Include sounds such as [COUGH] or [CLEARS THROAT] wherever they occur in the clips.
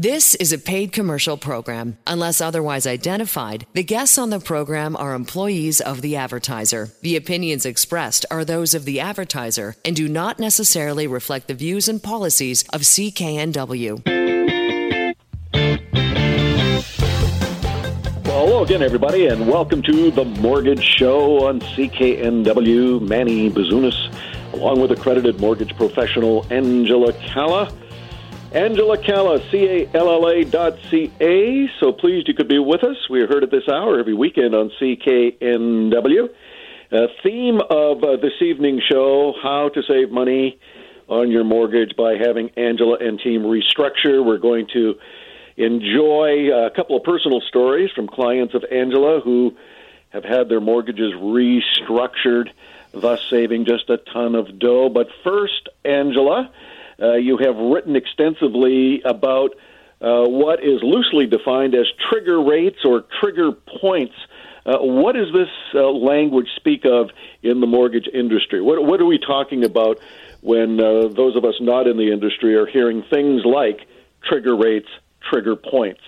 This is a paid commercial program. Unless otherwise identified, the guests on the program are employees of the advertiser. The opinions expressed are those of the advertiser and do not necessarily reflect the views and policies of CKNW. Well, hello again, everybody, and welcome to the Mortgage Show on CKNW. Manny Bazunas, along with accredited mortgage professional Angela Calla. Angela Calla, C-A-L-L-A dot C-A. So pleased you could be with us. We are heard at this hour every weekend on CKNW. Uh, theme of uh, this evening's show, how to save money on your mortgage by having Angela and team restructure. We're going to enjoy a couple of personal stories from clients of Angela who have had their mortgages restructured, thus saving just a ton of dough. But first, Angela, uh, you have written extensively about uh, what is loosely defined as trigger rates or trigger points. Uh, what does this uh, language speak of in the mortgage industry? What, what are we talking about when uh, those of us not in the industry are hearing things like trigger rates, trigger points?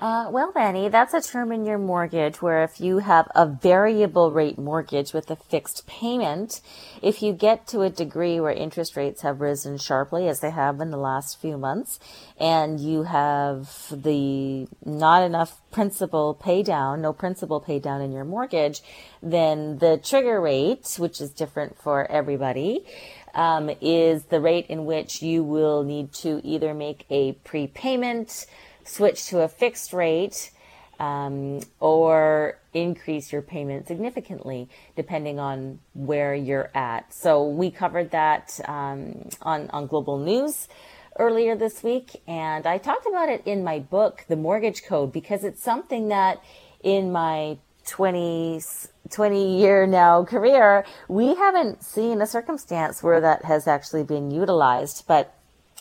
Uh, well, Manny, that's a term in your mortgage where if you have a variable rate mortgage with a fixed payment, if you get to a degree where interest rates have risen sharply, as they have in the last few months, and you have the not enough principal pay down, no principal pay down in your mortgage, then the trigger rate, which is different for everybody, um, is the rate in which you will need to either make a prepayment, switch to a fixed rate um, or increase your payment significantly depending on where you're at. So we covered that um, on, on Global News earlier this week, and I talked about it in my book, The Mortgage Code, because it's something that in my 20, 20 year now career, we haven't seen a circumstance where that has actually been utilized. But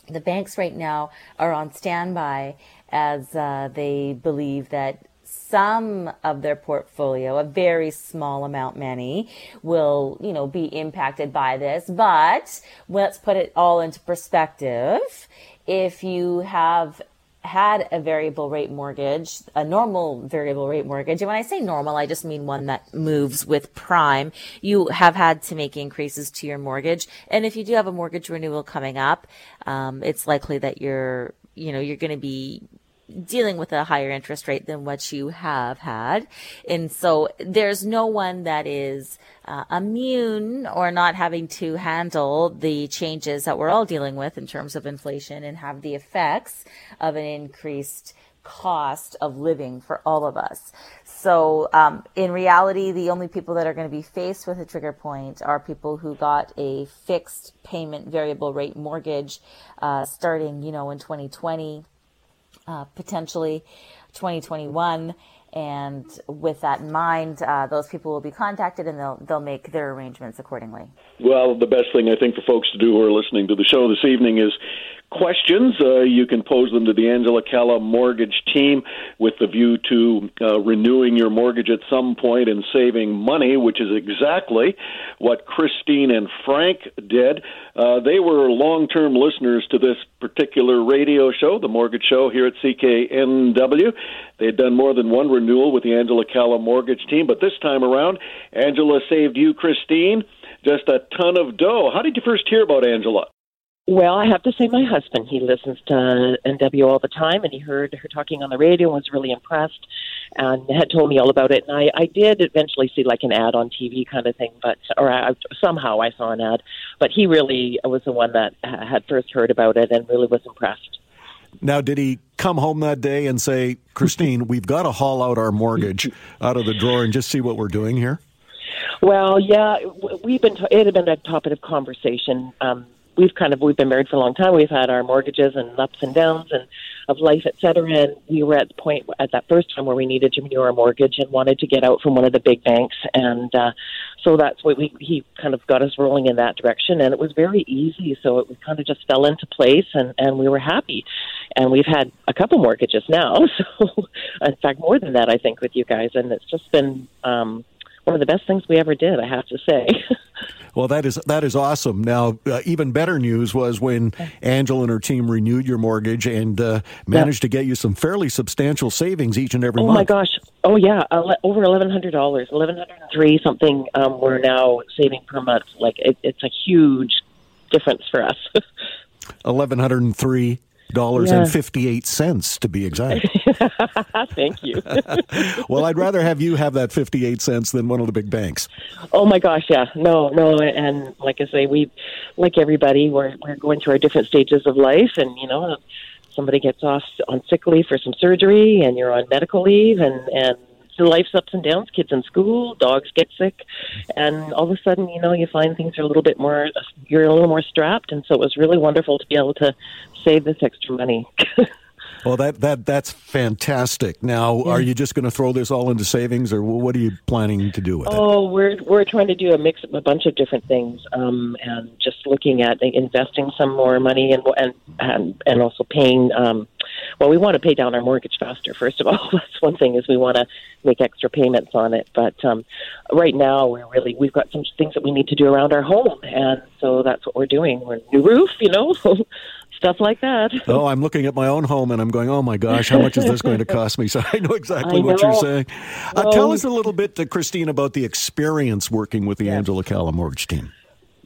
the banks right now are on standby as uh, they believe that some of their portfolio, a very small amount, many, will, you know, be impacted by this. But let's put it all into perspective. If you have had a variable rate mortgage, a normal variable rate mortgage, and when I say normal, I just mean one that moves with prime, you have had to make increases to your mortgage. And if you do have a mortgage renewal coming up, um, it's likely that you're, you know, you're going to be dealing with a higher interest rate than what you have had. And so there's no one that is uh, immune or not having to handle the changes that we're all dealing with in terms of inflation and have the effects of an increased cost of living for all of us. So, um, in reality, the only people that are going to be faced with a trigger point are people who got a fixed payment variable rate mortgage uh, starting, you know, in 2020 uh, potentially 2021. And with that in mind, uh, those people will be contacted and they'll they'll make their arrangements accordingly. Well, the best thing I think for folks to do who are listening to the show this evening is questions. Uh, you can pose them to the Angela Calla mortgage team with the view to uh, renewing your mortgage at some point and saving money, which is exactly what Christine and Frank did. Uh, they were long term listeners to this particular radio show, the mortgage show here at CKNW. They had done more than one renewal with the Angela Calla mortgage team, but this time around, Angela saved you, Christine, just a ton of dough. How did you first hear about Angela? Well, I have to say, my husband, he listens to NW all the time, and he heard her talking on the radio and was really impressed and had told me all about it. And I, I did eventually see like an ad on TV kind of thing, but, or I, somehow I saw an ad, but he really was the one that had first heard about it and really was impressed. Now, did he come home that day and say, Christine, we've got to haul out our mortgage out of the drawer and just see what we're doing here? Well, yeah, we've been. It had been a topic of conversation um, we've kind of we've been married for a long time. We've had our mortgages and ups and downs and of life, et cetera. And we were at the point at that first time where we needed to renew our mortgage and wanted to get out from one of the big banks. And uh, so that's what we he kind of got us rolling in that direction. And it was very easy. So it kind of just fell into place, and and we were happy. And we've had a couple mortgages now. [LAUGHS] So in fact, more than that, I think, with you guys. And it's just been. um one of the best things we ever did. I have to say. [LAUGHS] Well, that is that is awesome. Now, uh, even better news was when Angela and her team renewed your mortgage and uh, managed to get you some fairly substantial savings each and every oh month. Oh my gosh! Oh yeah, over eleven hundred dollars, eleven hundred three something. Um, we're now saving per month. Like it, it's a huge difference for us. [LAUGHS] Eleven hundred and three dollars Yeah. and fifty eight cents to be exact. [LAUGHS] Thank you. [LAUGHS] well, I'd rather have you have that fifty eight cents than one of the big banks. Oh my gosh, yeah, no, no, and like I say, we, like everybody, we're we're going through our different stages of life, and you know, somebody gets off on sick leave for some surgery, and you're on medical leave, and and life's ups and downs. Kids in school, dogs get sick, and all of a sudden, you know, you find things are a little bit more, you're a little more strapped, and so it was really wonderful to be able to save this extra money. [LAUGHS] Well, that that that's fantastic. Now, are you just going to throw this all into savings, or what are you planning to do with it? Oh, we're we're trying to do a mix of a bunch of different things, um, and just looking at investing some more money and and and, and also paying. Um, well, we want to pay down our mortgage faster. First of all, [LAUGHS] that's one thing is we want to make extra payments on it. But um, right now, we're really we've got some things that we need to do around our home, and so that's what we're doing. We're new roof, you know, [LAUGHS] stuff like that. [LAUGHS] Oh, I'm looking at my own home and I'm going, oh my gosh, how much is this going to [LAUGHS] cost me? So I know exactly I what you're saying. Uh, Well, tell us a little bit, uh, Christine, about the experience working with the Angela Calla mortgage team.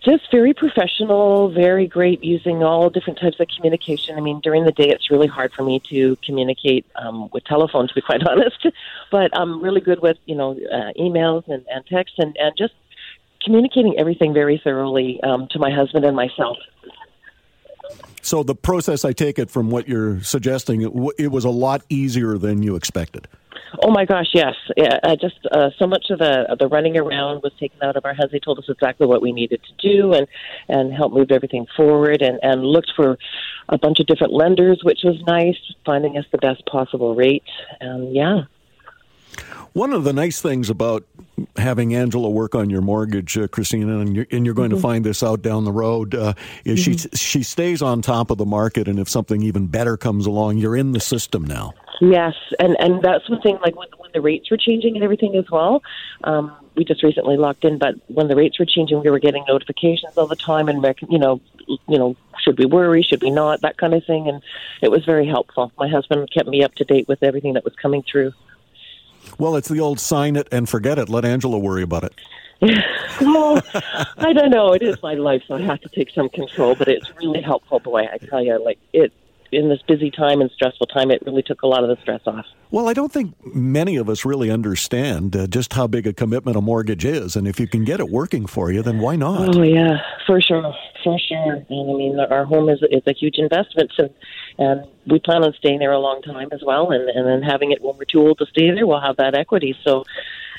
just very professional, very great using all different types of communication. I mean, during the day, it's really hard for me to communicate um, with telephone, to be quite [LAUGHS] honest. But I'm really good with, you know, uh, emails and, and text and, and just communicating everything very thoroughly um, to my husband and myself. So the process, I take it from what you're suggesting, it, was a lot easier than you expected. Oh my gosh, yes. Yeah, uh, just uh, so much of the the running around was taken out of our heads. They told us exactly what we needed to do and and help move everything forward and and looked for a bunch of different lenders, which was nice, finding us the best possible rate. And yeah, One of the nice things about having Angela work on your mortgage, uh, Christina, and you're, and you're going to find this out down the road, uh, is she she stays on top of the market, and if something even better comes along, you're in the system now. Yes, and and that's one thing. Like when, when the rates were changing and everything as well, um, we just recently locked in. But when the rates were changing, we were getting notifications all the time, and rec- you know, you know, should we worry? Should we not? That kind of thing, and it was very helpful. My husband kept me up to date with everything that was coming through. Well, it's the old sign it and forget it. Let Angela worry about it. [LAUGHS] well, I don't know. It is my life, so I have to take some control. But it's really helpful, boy. I tell you, like it in this busy time and stressful time, it really took a lot of the stress off. Well, I don't think many of us really understand uh, just how big a commitment a mortgage is, and if you can get it working for you, then why not? Oh yeah, for sure, for sure. And I mean, our home is is a huge investment, and and we plan on staying there a long time as well. And and then having it when we're too old to stay there, we'll have that equity. So.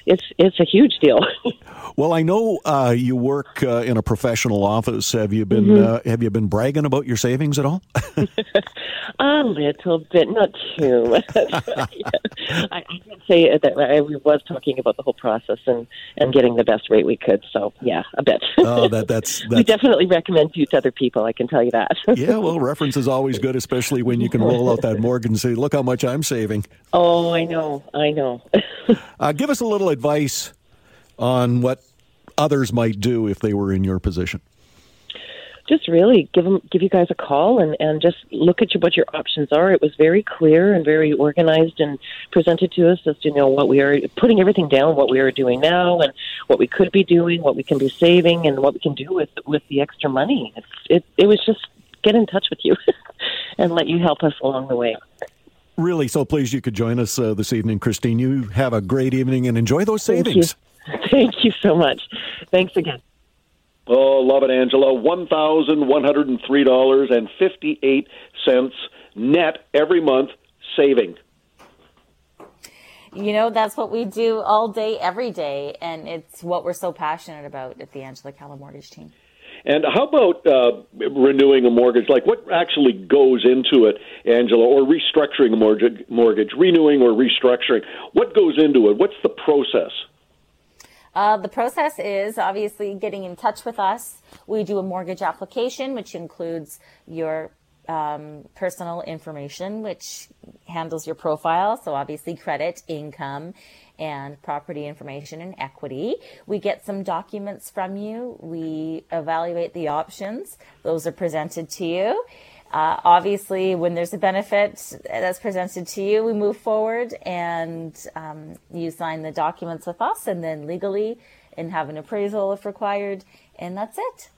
It's it's a huge deal. [LAUGHS] Well, I know uh, you work uh, in a professional office. Have you been Mm-hmm. uh, Have you been bragging about your savings at all? [LAUGHS] a little bit, not too much. [LAUGHS] I, I can say that I was talking about the whole process and and getting the best rate we could. So yeah, a bit. oh, that that's we definitely recommend you to other people. I can tell you that. yeah. Well, reference is always good, especially when you can roll out that mortgage and say, "Look how much I'm saving." oh, I know, I know. Uh, give us a little advice on what others might do if they were in your position. just really give them, give you guys a call and and just look at your, what your options are. It was very clear and very organized and presented to us as to you know what we are putting everything down, what we are doing now, and what we could be doing, what we can be saving, and what we can do with with the extra money. It's, it it was just get in touch with you [LAUGHS] and let you help us along the way. Really, so pleased you could join us uh, this evening, Christine. You have a great evening and enjoy those Thank you. savings. [LAUGHS] Thank you so much. Thanks again. Oh, love it, Angela. One thousand one hundred and three dollars and fifty-eight cents net every month saving. You know, that's what we do all day, every day, and it's what we're so passionate about at the Angela Calla Mortgage Team. And how about uh, renewing a mortgage? Like, what actually goes into it, Angela, or restructuring a mortgage, mortgage, renewing or restructuring? What goes into it? What's the process? Uh, the process is obviously getting in touch with us. We do a mortgage application, which includes your um, personal information, which handles your profile. So obviously credit, income, and property information and equity. We get some documents from you. We evaluate the options. Those are presented to you. Uh, obviously, when there's a benefit that's presented to you, we move forward and um, you sign the documents with us and then legally and have an appraisal if required. And that's it.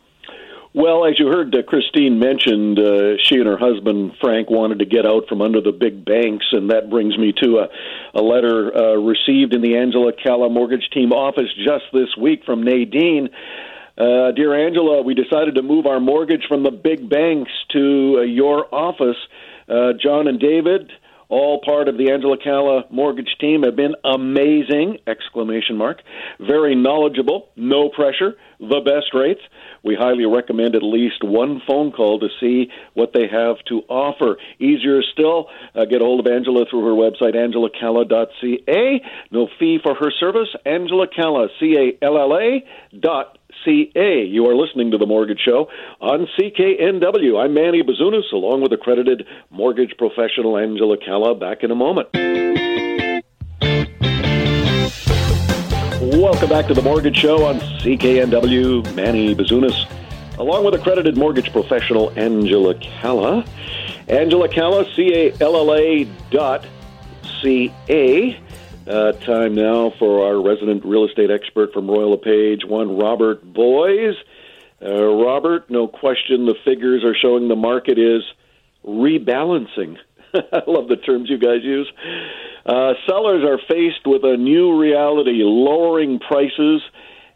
Well, as you heard uh, Christine mentioned, uh, she and her husband Frank wanted to get out from under the big banks, and that brings me to a, a letter uh, received in the Angela Calla Mortgage Team office just this week from Nadine. Uh, dear Angela, we decided to move our mortgage from the big banks to uh, your office. Uh, John and David, all part of the Angela Calla mortgage team, have been amazing! Exclamation mark. Very knowledgeable, no pressure, the best rates. We highly recommend at least one phone call to see what they have to offer. Easier still, uh, get a hold of Angela through her website, angelacalla.ca. No fee for her service, Angela Calla, C A L L A dot CA. You are listening to The Mortgage Show on CKNW. I'm Manny Bazunas, along with accredited mortgage professional Angela Calla. Back in a moment. Welcome back to The Mortgage Show on CKNW. Manny Bazunas, along with accredited mortgage professional Angela Calla. Angela Calla, C A L L A dot C A. Uh, time now for our resident real estate expert from Royal LePage, one Robert Boies. Uh, Robert, no question the figures are showing the market is rebalancing. [LAUGHS] I love the terms you guys use. Uh, sellers are faced with a new reality, lowering prices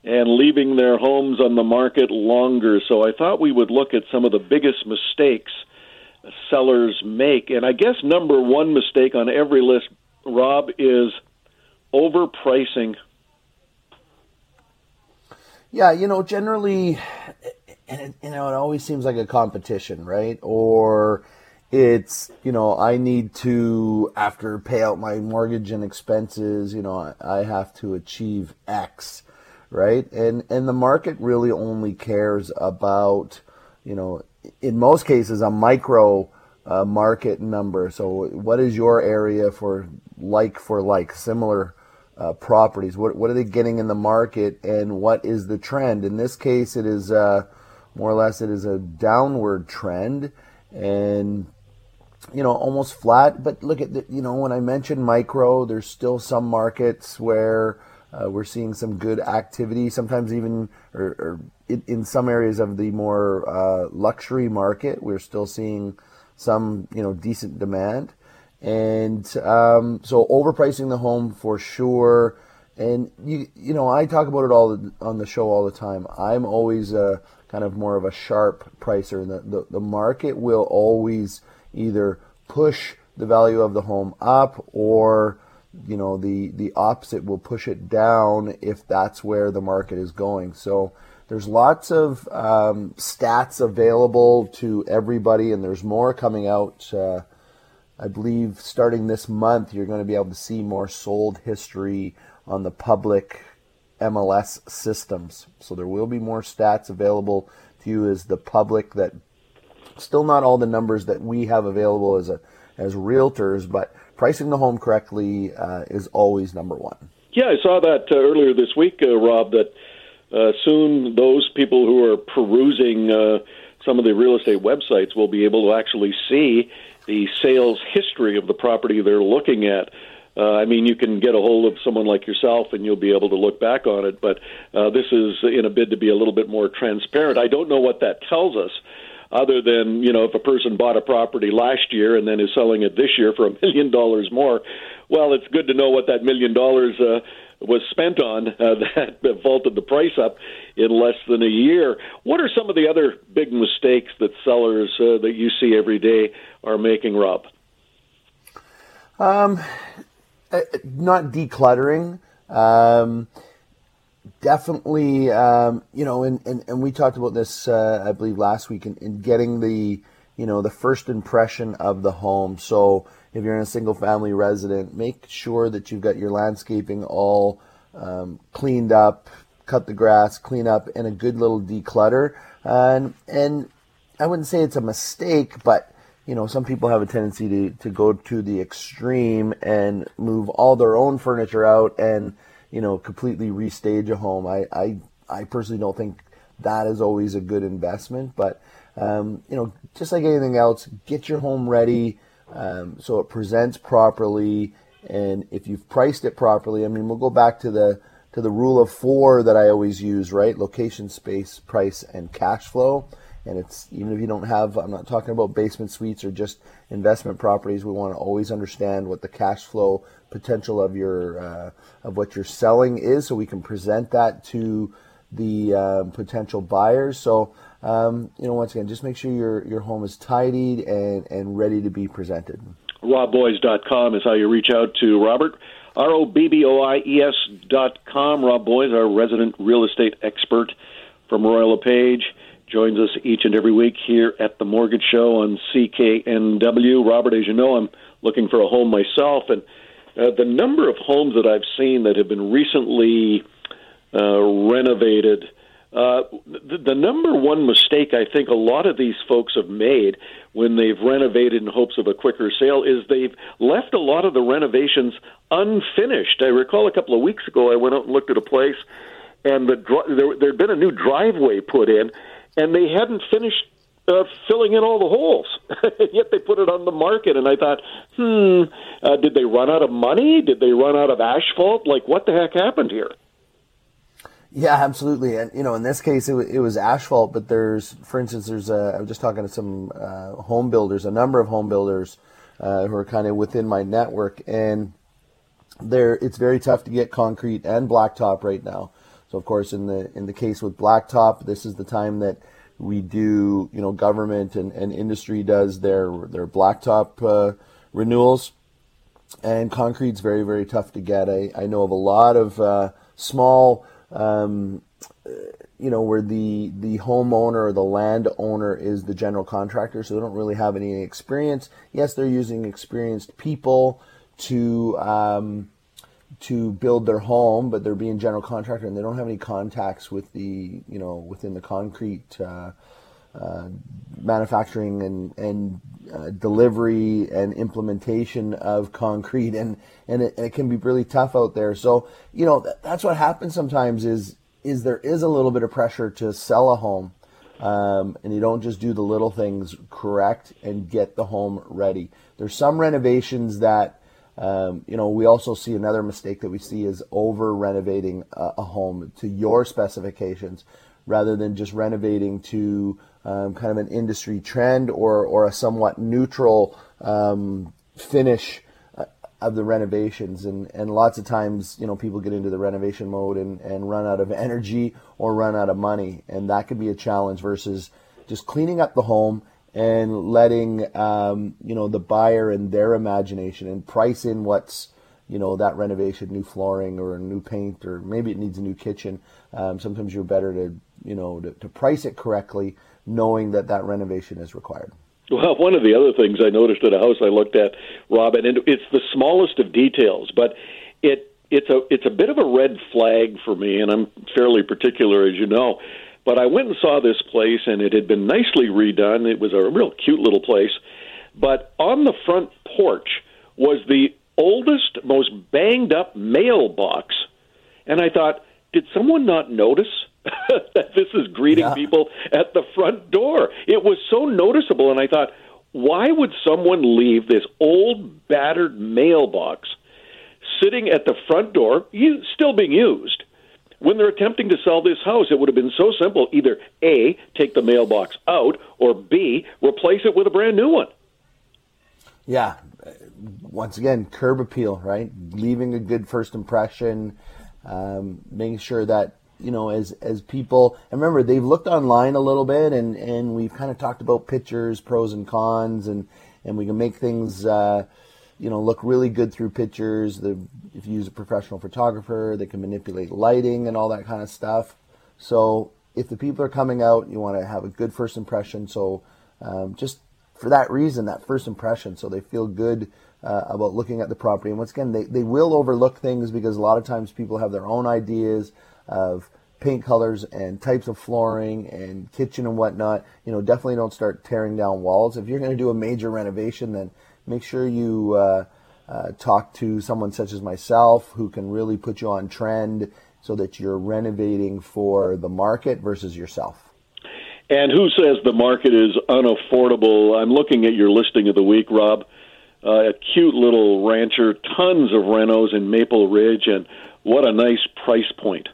and leaving their homes on the market longer. So I thought we would look at some of the biggest mistakes sellers make. And I guess number one mistake on every list, Rob, is overpricing? Yeah, you know, generally, and it, you know, it always seems like a competition, right? Or it's you know, I need to after pay out my mortgage and expenses, you know, I have to achieve X, right? And and the market really only cares about, you know, in most cases, a micro uh, market number. So, what is your area for like for like similar uh, properties? What what are they getting in the market, and what is the trend? In this case, it is uh, more or less it is a downward trend, and you know almost flat. But look at the, you know when I mentioned micro, there's still some markets where uh, we're seeing some good activity. Sometimes even or, or in, in, some areas of the more uh, luxury market, we're still seeing some you know decent demand. And um, so overpricing the home for sure. And you you know I talk about it all on the show all the time. I'm always a kind of more of a sharp pricer. The, the, the market will always either push the value of the home up or you know the the opposite will push it down if that's where the market is going. So there's lots of um, stats available to everybody, and there's more coming out. Uh, I believe starting this month, you're going to be able to see more sold history on the public MLS systems. So there will be more stats available to you as the public that still not all the numbers that we have available as a as realtors, but pricing the home correctly uh, is always number one. Yeah, I saw that uh, earlier this week, uh, Rob. That uh, soon those people who are perusing uh, some of the real estate websites will be able to actually see the sales history of the property they're looking at. Uh, I mean, you can get a hold of someone like yourself and you'll be able to look back on it, but uh, this is in a bid to be a little bit more transparent. I don't know what that tells us, other than, you know, if a person bought a property last year and then is selling it this year for a [LAUGHS] million dollars more, well, it's good to know what that million dollars uh, was spent on uh, [LAUGHS] that vaulted the price up in less than a year. What are some of the other big mistakes that sellers uh, that you see every day are making, Rob? Um, uh, not decluttering. Um, definitely, um, you know, and, and, and we talked about this, uh, I believe, last week in, in getting the, you know, the first impression of the home. So, if you're in a single family resident, make sure that you've got your landscaping all um, cleaned up, cut the grass, clean up, and a good little declutter. And and I wouldn't say it's a mistake, but you know, some people have a tendency to, to go to the extreme and move all their own furniture out and, you know, completely restage a home. I, I, I personally don't think that is always a good investment, but, um, you know, just like anything else, get your home ready um, so it presents properly. And if you've priced it properly, I mean, we'll go back to the to the rule of four that I always use, right? Location, space, price, and cash flow. And it's even if you don't have, I'm not talking about basement suites or just investment properties. We want to always understand what the cash flow potential of your uh, of what you're selling is, so we can present that to the um, potential buyers. So um, you know, once again, just make sure your your home is tidied and and ready to be presented. RobBoies.com is how you reach out to Robert. R O B B O I E S dot com. Rob Boies, our resident real estate expert from Royal LePage joins us each and every week here at the Mortgage Show on CKNW. Robert, as you know, I'm looking for a home myself, and uh, the number of homes that I've seen that have been recently uh, renovated. Uh, the, the number one mistake I think a lot of these folks have made when they've renovated in hopes of a quicker sale is they've left a lot of the renovations unfinished. I recall a couple of weeks ago I went out and looked at a place, and the there there'd been a new driveway put in, and they hadn't finished uh, filling in all the holes. [LAUGHS] Yet they put it on the market, and I thought, hmm, uh, did they run out of money? Did they run out of asphalt? Like, what the heck happened here? Yeah, absolutely. And you know, in this case, it, it was asphalt. But there's, for instance, there's a, I was just talking to some uh, home builders, a number of home builders uh, who are kind of within my network, and there it's very tough to get concrete and blacktop right now. So of course, in the in the case with blacktop, this is the time that we do, you know, government and, and industry does their their blacktop uh, renewals, and concrete's very very tough to get. I, I know of a lot of uh, small, um, you know, where the the homeowner or the landowner is the general contractor, so they don't really have any experience. Yes, they're using experienced people to um, to build their home, but they're being general contractor and they don't have any contacts with the you know within the concrete uh, uh, manufacturing and and uh, delivery and implementation of concrete and and it, it, can be really tough out there. So you know that's what happens sometimes is is there is a little bit of pressure to sell a home. Um, and you don't just do the little things correct and get the home ready. There's some renovations that um, you know, we also see another mistake that we see is over renovating a, a home to your specifications rather than just renovating to um, kind of an industry trend or, or a somewhat neutral um, finish uh, of the renovations. And, and lots of times, you know, people get into the renovation mode and, and run out of energy or run out of money. And that could be a challenge versus just cleaning up the home and letting um, you know the buyer and their imagination and price in what's you know that renovation, new flooring or new paint, or maybe it needs a new kitchen. Um, sometimes you're better to you know to, to price it correctly, knowing that that renovation is required. Well, one of the other things I noticed at a house I looked at, Robin, and it's the smallest of details, but it it's a it's a bit of a red flag for me, and I'm fairly particular, as you know. But I went and saw this place, and it had been nicely redone. It was a real cute little place. But on the front porch was the oldest, most banged up mailbox. And I thought, did someone not notice [LAUGHS] that this is greeting yeah. people at the front door? It was so noticeable, and I thought, why would someone leave this old, battered mailbox sitting at the front door, still being used? When they're attempting to sell this house, it would have been so simple either A, take the mailbox out, or B, replace it with a brand new one. Yeah. Once again, curb appeal, right? Leaving a good first impression, um, making sure that you know, as as people, and remember they've looked online a little bit, and and we've kind of talked about pictures, pros and cons, and and we can make things, uh, you know, look really good through pictures. The, if you use a professional photographer, they can manipulate lighting and all that kind of stuff. So if the people are coming out, you want to have a good first impression. So um, just for that reason, that first impression, so they feel good uh, about looking at the property. And once again, they, they will overlook things because a lot of times people have their own ideas of paint colors and types of flooring and kitchen and whatnot, you know, definitely don't start tearing down walls. If you're going to do a major renovation, then make sure you uh, uh, talk to someone such as myself who can really put you on trend so that you're renovating for the market versus yourself. And who says the market is unaffordable? I'm looking at your listing of the week, Rob. Uh, a cute little rancher, tons of renos in Maple Ridge, and what a nice price point.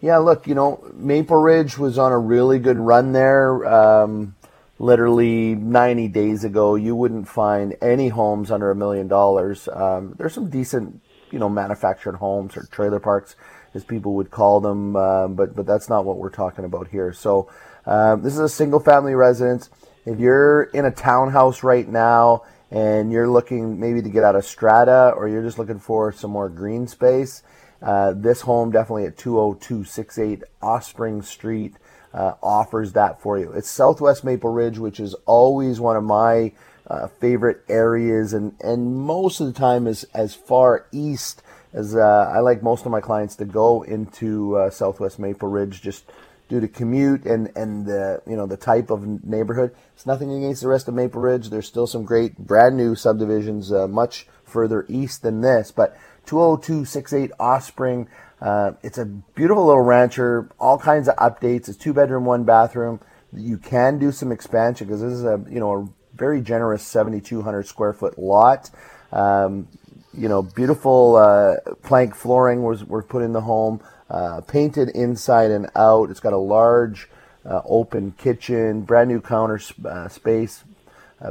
Yeah, look, you know, Maple Ridge was on a really good run there. Um, literally 90 days ago, you wouldn't find any homes under a million dollars. Um, there's some decent, you know, manufactured homes or trailer parks, as people would call them, uh, but but that's not what we're talking about here. So um, this is a single family residence. If you're in a townhouse right now and you're looking maybe to get out of strata or you're just looking for some more green space, uh, this home definitely at 20268 Ospring Street uh, offers that for you. It's Southwest Maple Ridge, which is always one of my uh, favorite areas, and, and most of the time is as far east as uh, I like most of my clients to go into uh, Southwest Maple Ridge just due to commute and and the you know the type of neighborhood. It's nothing against the rest of Maple Ridge. There's still some great brand new subdivisions uh, much further east than this, but 20268 Ospring uh, it's a beautiful little rancher, all kinds of updates. It's two bedroom, one bathroom. You can do some expansion because this is a you know a very generous 7,200 square foot lot. Um, you know, beautiful uh, plank flooring was were put in the home, uh, painted inside and out. It's got a large uh, open kitchen, brand new counter uh, space,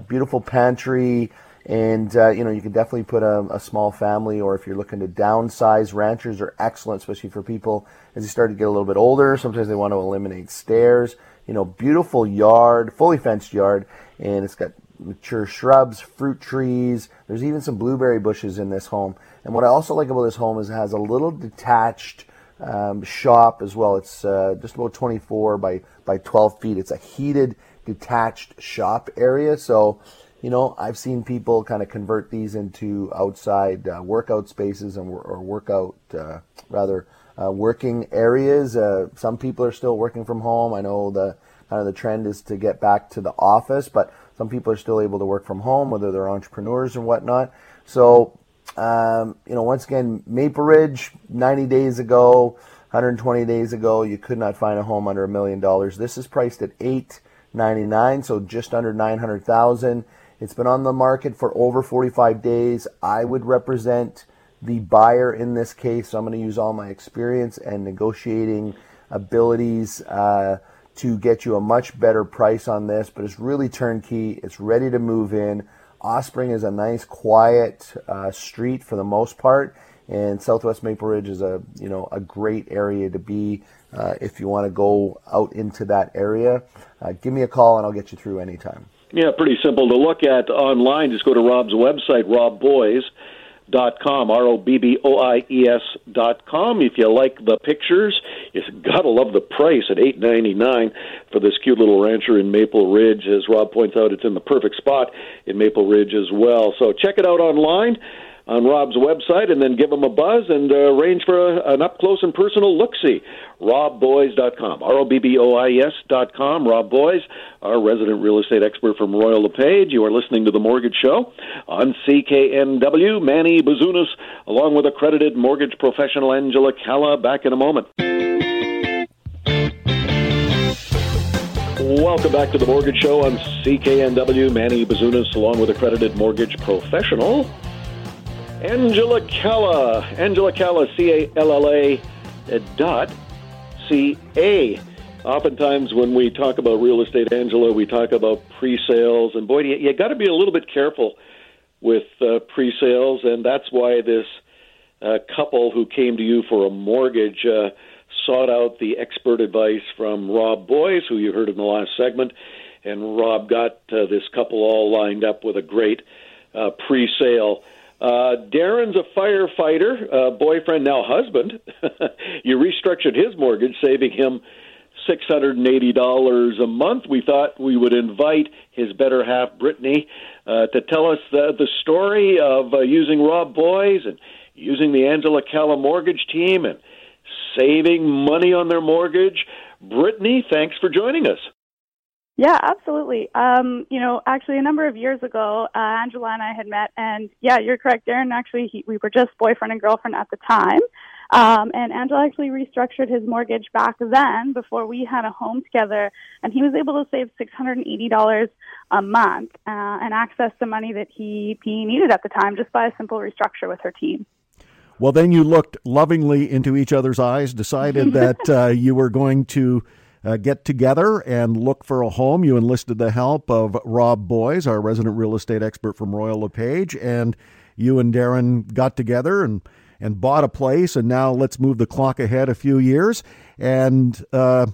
beautiful pantry. And uh, you know you can definitely put a, a, small family, or if you're looking to downsize, ranchers are excellent, especially for people as you start to get a little bit older. Sometimes they want to eliminate stairs. You know, beautiful yard, fully fenced yard, and it's got mature shrubs, fruit trees. There's even some blueberry bushes in this home. And what I also like about this home is it has a little detached um, shop as well. It's uh, just about 24 by by 12 feet. It's a heated detached shop area, so you know, I've seen people kind of convert these into outside uh, workout spaces and or workout uh, rather uh, working areas. Uh, some people are still working from home. I know the kind of the trend is to get back to the office, but some people are still able to work from home, whether they're entrepreneurs and whatnot. So, um, you know, once again, Maple Ridge, 90 days ago, 120 days ago, you could not find a home under a million dollars. This is priced at 899, so just under 900,000. It's been on the market for over 45 days. I would represent the buyer in this case, so I'm going to use all my experience and negotiating abilities uh, to get you a much better price on this. But it's really turnkey. It's ready to move in. Ospring is a nice, quiet uh, street for the most part, and Southwest Maple Ridge is a you know a great area to be uh, if you want to go out into that area. Uh, give me a call and I'll get you through anytime. Yeah, pretty simple to look at online. Just go to Rob's website, robboies.com, R O B B O I E S dot com. If you like the pictures, you gotta love the price at eight ninety nine for this cute little rancher in Maple Ridge. As Rob points out, it's in the perfect spot in Maple Ridge as well. So check it out online on Rob's website and then give him a buzz and uh, arrange for a, an up close and personal look see. RobBoies.com. R O B B O I S.com. Rob Boies, our resident real estate expert from Royal LePage. You are listening to The Mortgage Show on CKNW. Manny Bazunas, along with accredited mortgage professional Angela Calla. Back in a moment. Welcome back to the Mortgage Show on CKNW. Manny Bazunas, along with accredited mortgage professional Angela Calla. Angela Calla, C A L L A dot C A. Oftentimes, when we talk about real estate, Angela, we talk about pre sales. And boy, you, you got to be a little bit careful with uh, pre sales. And that's why this uh, couple who came to you for a mortgage uh, sought out the expert advice from Rob Boies, who you heard in the last segment. And Rob got uh, this couple all lined up with a great uh, pre sale. Uh, Darren's a firefighter, uh, boyfriend, now husband. [LAUGHS] you restructured his mortgage, saving him $680 a month. We thought we would invite his better half, Brittany, uh, to tell us the, the story of uh, using Rob Boies and using the Angela Calla mortgage team and saving money on their mortgage. Brittany, thanks for joining us. Yeah, absolutely. Um, you know, actually, a number of years ago, uh, Angela and I had met, and yeah, you're correct, Darren. Actually, he, we were just boyfriend and girlfriend at the time. Um, and Angela actually restructured his mortgage back then before we had a home together, and he was able to save $680 a month uh, and access the money that he, he needed at the time just by a simple restructure with her team. Well, then you looked lovingly into each other's eyes, decided [LAUGHS] that uh, you were going to uh, get together and look for a home. You enlisted the help of Rob Boies, our resident real estate expert from Royal LePage, and you and Darren got together and and bought a place, and now let's move the clock ahead a few years. And uh,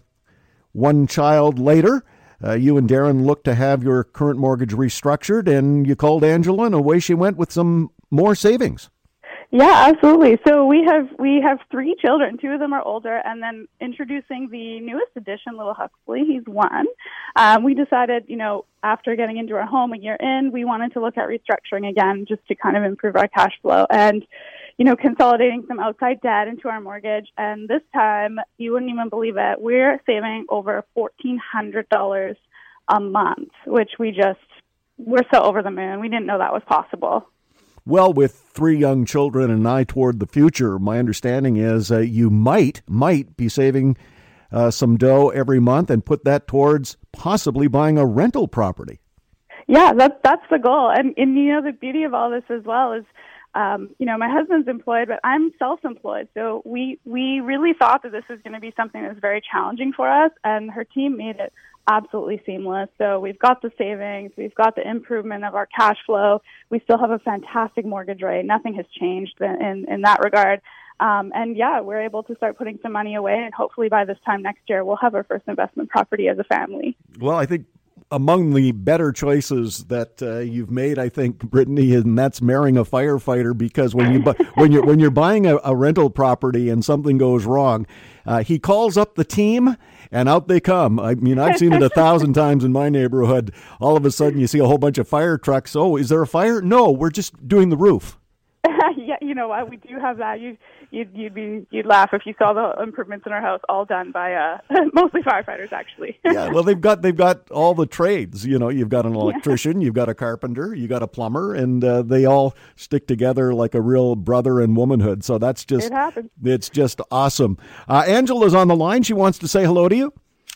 one child later, uh, you and Darren looked to have your current mortgage restructured, and you called Angela, and away she went with some more savings. Yeah, absolutely. So we have we have three children. Two of them are older, and then introducing the newest addition, little Huxley. He's one. Um, we decided, you know, after getting into our home a year in, we wanted to look at restructuring again, just to kind of improve our cash flow and, you know, consolidating some outside debt into our mortgage. And this time, you wouldn't even believe it, we're saving over fourteen hundred dollars a month, which we just we're so over the moon. We didn't know that was possible. Well, with three young children and an eye toward the future, my understanding is uh, you might might be saving uh, some dough every month and put that towards possibly buying a rental property. Yeah, that's that's the goal, and and you know the beauty of all this as well is. Um, you know, my husband's employed, but I'm self-employed. So we we really thought that this was going to be something that was very challenging for us, and her team made it absolutely seamless. So we've got the savings, we've got the improvement of our cash flow. We still have a fantastic mortgage rate. Nothing has changed in, in, in that regard. Um, and yeah, we're able to start putting some money away, and hopefully by this time next year, we'll have our first investment property as a family. Well, I think among the better choices that uh, you've made, I think, Brittany, and that's marrying a firefighter because when you bu- [LAUGHS] when you're when you're buying a, a rental property and something goes wrong, uh, he calls up the team and out they come. I mean, I've seen it a thousand times in my neighborhood. All of a sudden, you see a whole bunch of fire trucks. Oh, is there a fire? No, we're just doing the roof. [LAUGHS] yeah, you know what? We do have that. You you'd you'd be you'd laugh if you saw the improvements in our house all done by uh [LAUGHS] mostly firefighters actually. [LAUGHS] yeah, well they've got they've got all the trades. You know, you've got an electrician, yeah. you've got a carpenter, you got a plumber, and uh, they all stick together like a real brother and womanhood. So that's just it happens. It's just awesome. Uh, Angela's on the line. She wants to say hello to you.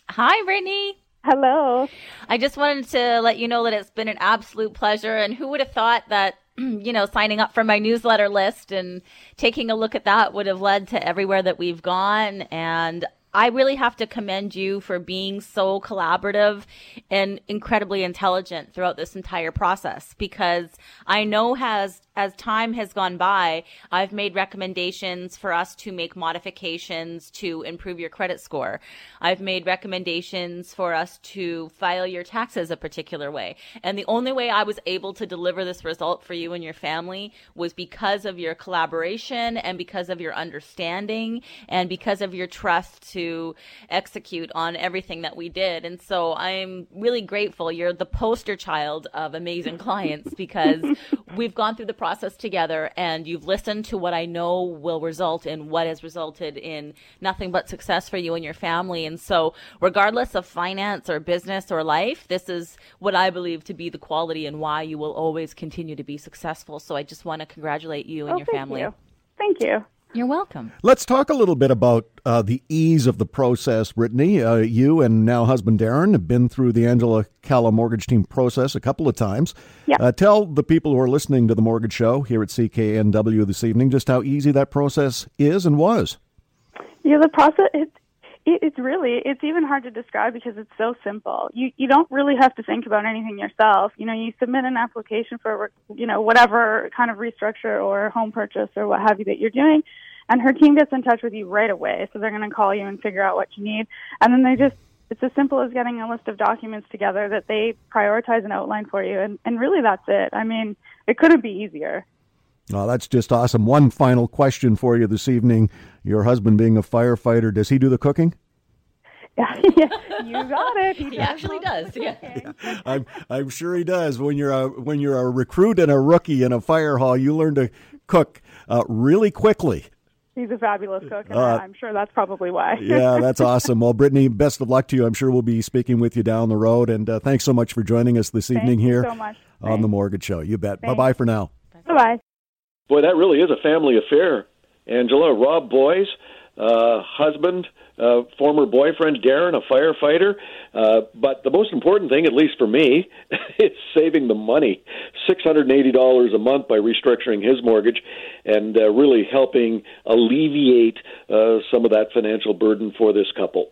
Hi, Brittany. Hello. I just wanted to let you know that it's been an absolute pleasure. And who would have thought that [CLEARS THROAT] you know, signing up for my newsletter list and taking a look at that would have led to everywhere that we've gone. And I really have to commend you for being so collaborative and incredibly intelligent throughout this entire process because I know has as time has gone by, I've made recommendations for us to make modifications to improve your credit score. I've made recommendations for us to file your taxes a particular way. And the only way I was able to deliver this result for you and your family was because of your collaboration and because of your understanding and because of your trust to execute on everything that we did. And so I'm really grateful. You're the poster child of amazing clients because [LAUGHS] we've gone through the process together and you've listened to what I know will result in what has resulted in nothing but success for you and your family. And so, regardless of finance or business or life, this is what I believe to be the quality and why you will always continue to be successful. So, I just want to congratulate you and oh, your family. You. Thank you. You're welcome. Let's talk a little bit about uh, the ease of the process, Brittany. Uh, you and now husband Darren have been through the Angela Calla mortgage team process a couple of times. Yeah. Uh, tell the people who are listening to the Mortgage Show here at CKNW this evening just how easy that process is and was. Yeah, the process it, it, it's really it's even hard to describe because it's so simple. You you don't really have to think about anything yourself. You know, you submit an application for you know whatever kind of restructure or home purchase or what have you that you're doing, and her team gets in touch with you right away. So they're going to call you and figure out what you need, and then they just it's as simple as getting a list of documents together that they prioritize and outline for you, and and really that's it. I mean, it couldn't be easier. Oh, that's just awesome. One final question for you this evening. Your husband being a firefighter, does he do the cooking? yeah, [LAUGHS] [LAUGHS] you got it. He, he actually does. Yeah. yeah. I'm I'm sure he does. When you're a when you're a recruit and a rookie in a fire hall, you learn to cook uh, really quickly. He's a fabulous cook, and uh, I'm sure that's probably why. [LAUGHS] yeah, that's [LAUGHS] awesome. Well, Brittany, best of luck to you. I'm sure we'll be speaking with you down the road. And uh, thanks so much for joining us this evening here so on the Mortgage Show. You bet. Bye bye for now. Bye bye. Boy, that really is a family affair, Angela. Rob Boies, uh, husband, uh, former boyfriend Darren, a firefighter. Uh, but the most important thing, at least for me, [LAUGHS] is saving the money $680 a month by restructuring his mortgage and uh, really helping alleviate uh, some of that financial burden for this couple.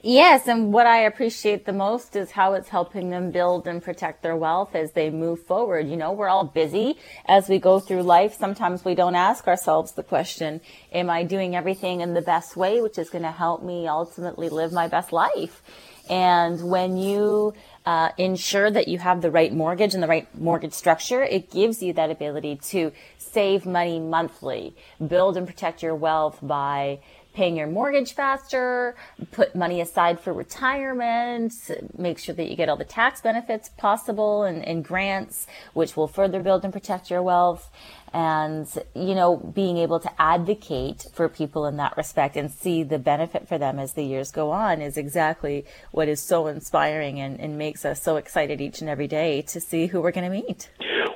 Yes, and what I appreciate the most is how it's helping them build and protect their wealth as they move forward. You know, we're all busy as we go through life. Sometimes we don't ask ourselves the question, am I doing everything in the best way, which is going to help me ultimately live my best life? And when you uh, ensure that you have the right mortgage and the right mortgage structure, it gives you that ability to save money monthly, build and protect your wealth by paying your mortgage faster, put money aside for retirement, make sure that you get all the tax benefits possible and, and grants, which will further build and protect your wealth. And, you know, being able to advocate for people in that respect and see the benefit for them as the years go on is exactly what is so inspiring and, and makes us so excited each and every day to see who we're going to meet.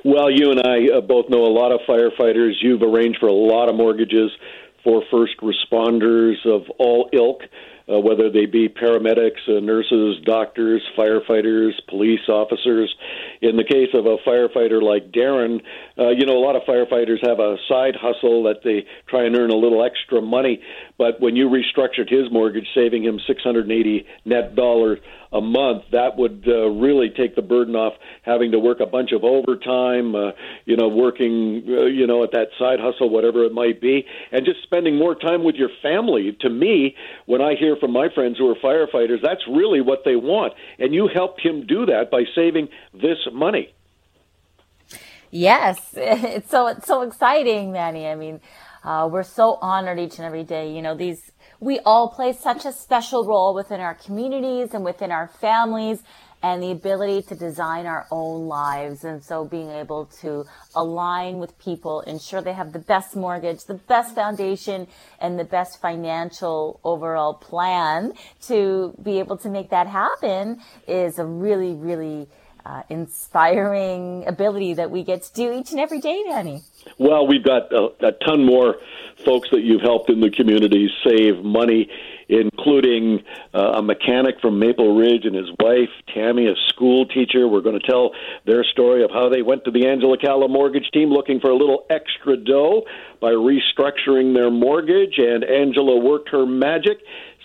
Well, you and I uh, both know a lot of firefighters. You've arranged for a lot of mortgages for first responders of all ilk, uh, whether they be paramedics, uh, nurses, doctors, firefighters, police officers. In the case of a firefighter like Darren, uh, you know, a lot of firefighters have a side hustle that they try and earn a little extra money. But when you restructured his mortgage, saving him 680 net dollars a month, that would uh, really take the burden off having to work a bunch of overtime, uh, you know, working, uh, you know, at that side hustle, whatever it might be, and just spending more time with your family. To me, when I hear from my friends who are firefighters, that's really what they want. And you helped him do that by saving this money. Yes, [LAUGHS] it's so it's so exciting, Manny. I mean, uh, we're so honored each and every day. You know, these we all play such a special role within our communities and within our families and the ability to design our own lives. And so being able to align with people, ensure they have the best mortgage, the best foundation, and the best financial overall plan to be able to make that happen is a really, really uh, inspiring ability that we get to do each and every day, Danny. Well, we've got a, a ton more folks that you've helped in the community save money, including uh, a mechanic from Maple Ridge and his wife, Tammy, a school teacher. We're going to tell their story of how they went to the Angela Calla mortgage team looking for a little extra dough by restructuring their mortgage, and Angela worked her magic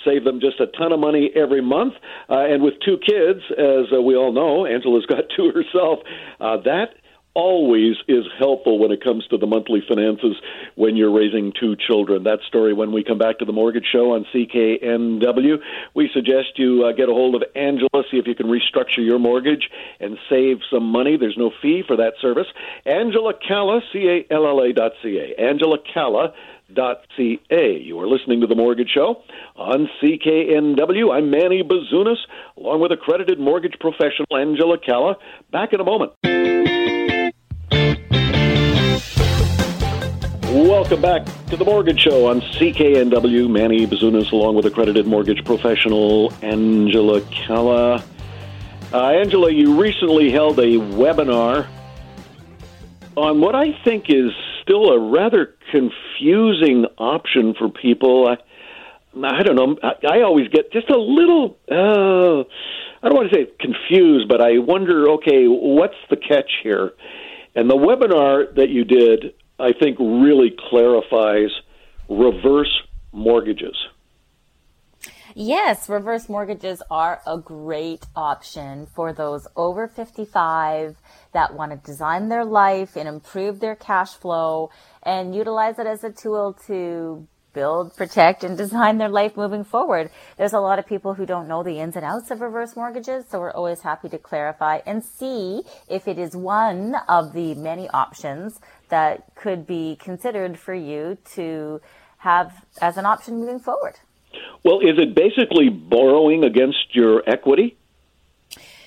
save them just a ton of money every month. Uh, and with two kids, as uh, we all know, Angela's [LAUGHS] got two herself. Uh, that always is helpful when it comes to the monthly finances when you're raising two children. That story when we come back to the Mortgage Show on CKNW. We suggest you uh, get a hold of Angela, see if you can restructure your mortgage and save some money. There's no fee for that service. Angela Calla, C A L L A dot C A. Angela Calla ca. You are listening to The Mortgage Show on CKNW. I'm Manny Bazunas, along with accredited mortgage professional Angela Calla. Back in a moment. Welcome back to The Mortgage Show on CKNW. Manny Bazunas, along with accredited mortgage professional Angela Calla. Uh, Angela, you recently held a webinar on what I think is still a rather confusing option for people. I, I don't know. I, I always get just a little. Uh, I don't want to say confused, but I wonder. Okay, what's the catch here? And the webinar that you did, I think, really clarifies reverse mortgages. Yes, reverse mortgages are a great option for those over 55 that want to design their life and improve their cash flow and utilize it as a tool to build, protect, and design their life moving forward. There's a lot of people who don't know the ins and outs of reverse mortgages, so we're always happy to clarify and see if it is one of the many options that could be considered for you to have as an option moving forward. Well, is it basically borrowing against your equity?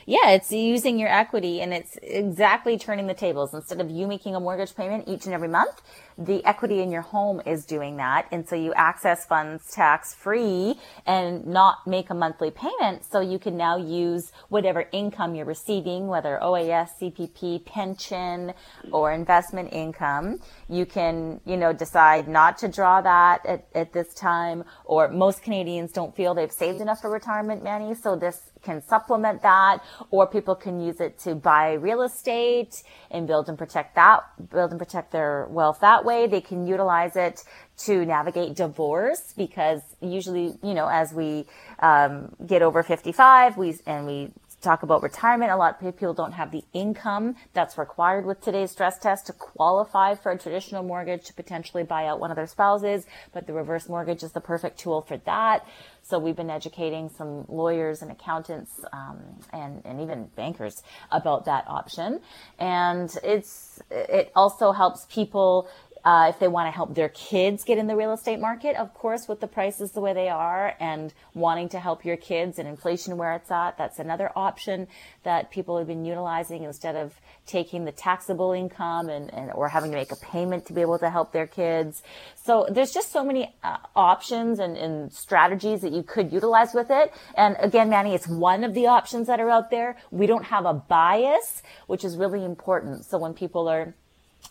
Yeah, it's using your equity and it's exactly turning the tables. Instead of you making a mortgage payment each and every month, the equity in your home is doing that. And so you access funds tax free and not make a monthly payment. So you can now use whatever income you're receiving, whether OAS, CPP, pension, or investment income. You can, you know, decide not to draw that at, at this time, or most Canadians don't feel they've saved enough for retirement money. So this can supplement that, or people can use it to buy real estate and build and protect that, build and protect their wealth that way. They can utilize it to navigate divorce because usually, you know, as we um, get over 55, we and we talk about retirement. A lot of people don't have the income that's required with today's stress test to qualify for a traditional mortgage to potentially buy out one of their spouses, but the reverse mortgage is the perfect tool for that. So we've been educating some lawyers and accountants um, and, and even bankers about that option. And it's it also helps people uh, if they want to help their kids get in the real estate market, of course, with the prices the way they are and wanting to help your kids and inflation where it's at, that's another option that people have been utilizing instead of taking the taxable income and, and or having to make a payment to be able to help their kids. So there's just so many uh, options and, and strategies that you could utilize with it. And again, Manny, it's one of the options that are out there. We don't have a bias, which is really important. So when people are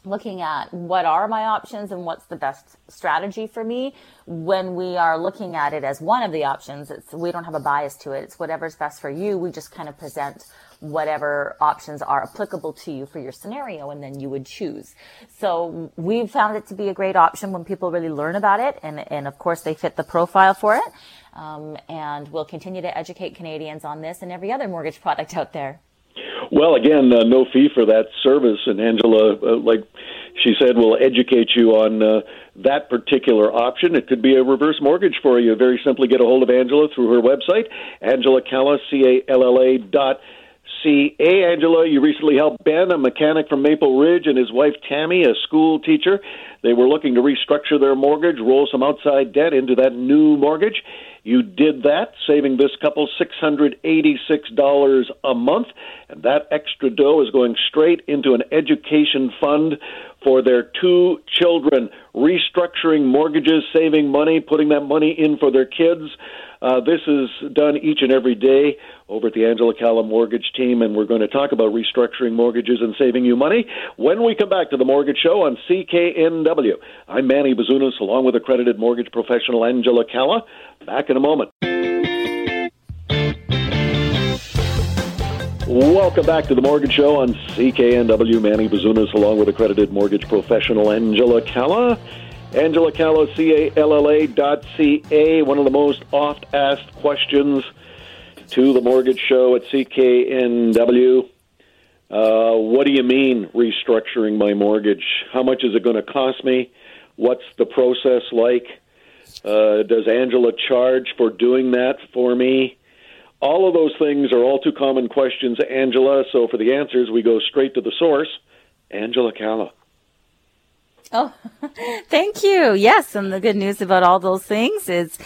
looking at what are my options and what's the best strategy for me. When we are looking at it as one of the options it's we don't have a bias to it. It's whatever's best for you. We just kind of present whatever options are applicable to you for your scenario and then you would choose. So we've found it to be a great option when people really learn about it and and of course they fit the profile for it. Um, and we'll continue to educate canadians on this and every other mortgage product out there well, again, uh, no fee for that service, and Angela, uh, like she said, will educate you on uh, that particular option. It could be a reverse mortgage for you. Very simply, get a hold of Angela through her website, Angela Calla, C A L L A dot A. Angela, you recently helped Ben, a mechanic from Maple Ridge, and his wife Tammy, a school teacher. They were looking to restructure their mortgage, roll some outside debt into that new mortgage. You did that, saving this couple $686 a month, and that extra dough is going straight into an education fund for their two children, restructuring mortgages, saving money, putting that money in for their kids. Uh, this is done each and every day over at the Angela Calla Mortgage Team, and we're going to talk about restructuring mortgages and saving you money when we come back to the Mortgage Show on CKNW. I'm Manny Bazunas, along with accredited mortgage professional Angela Calla. Back in a moment. Welcome back to the Mortgage Show on CKNW. Manny Bazunas, along with accredited mortgage professional Angela Calla. Angela Calla, C-A-L-L-A dot C-A, one of the most oft asked questions to the Mortgage Show at CKNW. Uh, what do you mean restructuring my mortgage? How much is it going to cost me? What's the process like? Uh, does Angela charge for doing that for me? All of those things are all too common questions, Angela. So for the answers, we go straight to the source, Angela Calla. Oh, [LAUGHS] thank you. Yes. And the good news about all those things is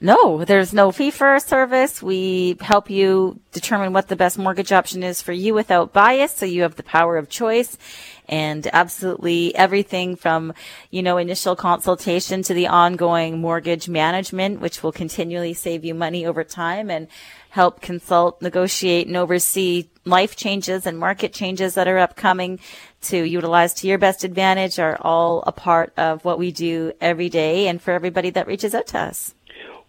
no, there's no fee for our service. We help you determine what the best mortgage option is for you without bias. So you have the power of choice and absolutely everything from, you know, initial consultation to the ongoing mortgage management, which will continually save you money over time and help consult, negotiate and oversee life changes and market changes that are upcoming to utilize to your best advantage are all a part of what we do every day and for everybody that reaches out to us.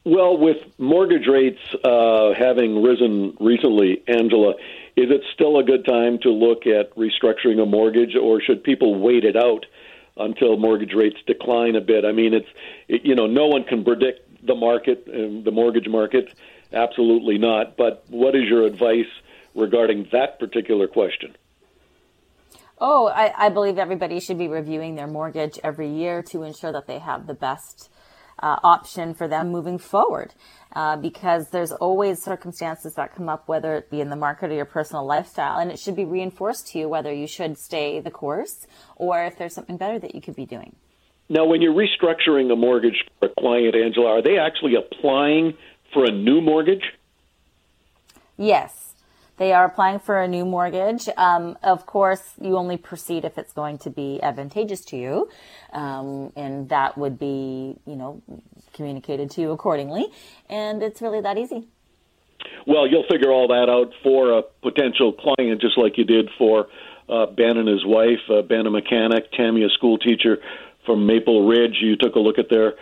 Well, with mortgage rates uh, having risen recently, Angela, is it still a good time to look at restructuring a mortgage, or should people wait it out until mortgage rates decline a bit? I mean, it's it, you know no one can predict the market, um, the mortgage market, absolutely not. But what is your advice regarding that particular question? Oh, I, I believe everybody should be reviewing their mortgage every year to ensure that they have the best uh, option for them moving forward. Uh, because there's always circumstances that come up, whether it be in the market or your personal lifestyle, and it should be reinforced to you whether you should stay the course or if there's something better that you could be doing. Now, when you're restructuring a mortgage for a client, Angela, are they actually applying for a new mortgage? Yes they are applying for a new mortgage. Um, of course, you only proceed if it's going to be advantageous to you, um, and that would be, you know, communicated to you accordingly. And it's really that easy. Well, you'll figure all that out for a potential client, just like you did for uh, Ben and his wife, uh, Ben, a mechanic, Tammy, a school teacher from Maple Ridge. You took a look at their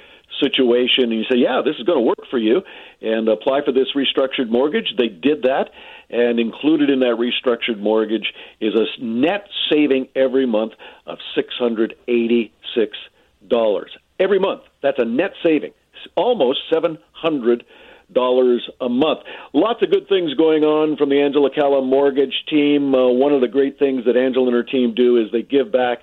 situation and you say, yeah, this is going to work for you, and apply for this restructured mortgage. They did that, and included in that restructured mortgage is a net saving every month of $686 every month. That's a net saving, almost 700 dollars a month. Lots of good things going on from the Angela Calla Mortgage team. Uh, one of the great things that Angela and her team do is they give back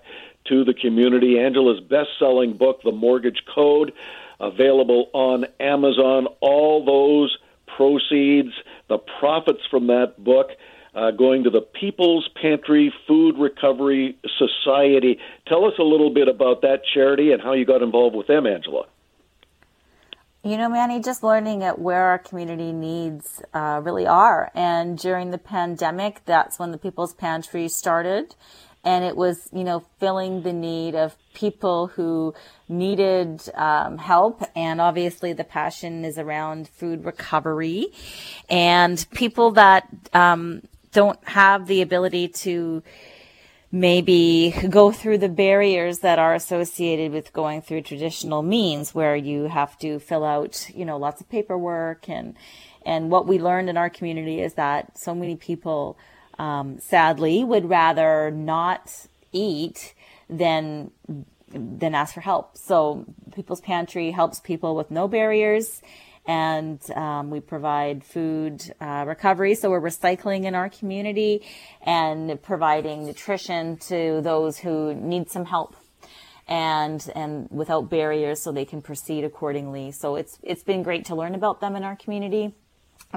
to the community. Angela's best-selling book, The Mortgage Code, available on Amazon. All those proceeds, the profits from that book. Uh, going to the People's Pantry Food Recovery Society. Tell us a little bit about that charity and how you got involved with them, Angela. You know, Manny, just learning at where our community needs uh, really are. And during the pandemic, that's when the People's Pantry started. And it was, you know, filling the need of people who needed um, help. And obviously, the passion is around food recovery and people that um, don't have the ability to maybe go through the barriers that are associated with going through traditional means where you have to fill out, you know, lots of paperwork and and what we learned in our community is that so many people um, sadly would rather not eat than than ask for help. So People's Pantry helps people with no barriers and um, we provide food uh, recovery. So we're recycling in our community and providing nutrition to those who need some help and and without barriers so they can proceed accordingly. So it's it's been great to learn about them in our community.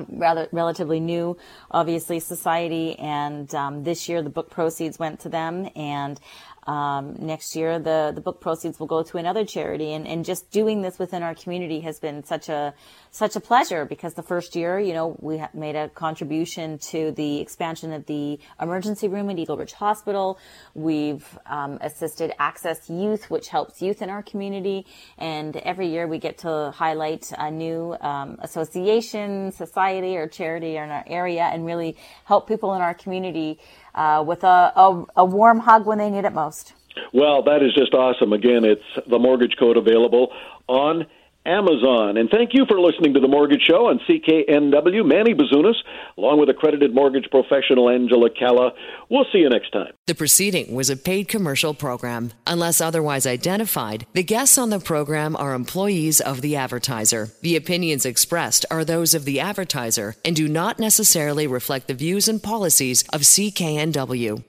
Rather relatively new, obviously society, and um, this year the book proceeds went to them, and um, next year, the, the book proceeds will go to another charity. And, and just doing this within our community has been such a, such a pleasure because the first year, you know, we made a contribution to the expansion of the emergency room at Eagle Ridge Hospital. We've um, assisted Access Youth, which helps youth in our community. And every year we get to highlight a new um, association, society, or charity in our area and really help people in our community uh, with a, a, a warm hug when they need it most. Well, that is just awesome. Again, it's the mortgage code available on Amazon. And thank you for listening to The Mortgage Show on CKNW. Manny Bazunas, along with accredited mortgage professional Angela Calla. We'll see you next time. The proceeding was a paid commercial program. Unless otherwise identified, the guests on the program are employees of the advertiser. The opinions expressed are those of the advertiser and do not necessarily reflect the views and policies of CKNW.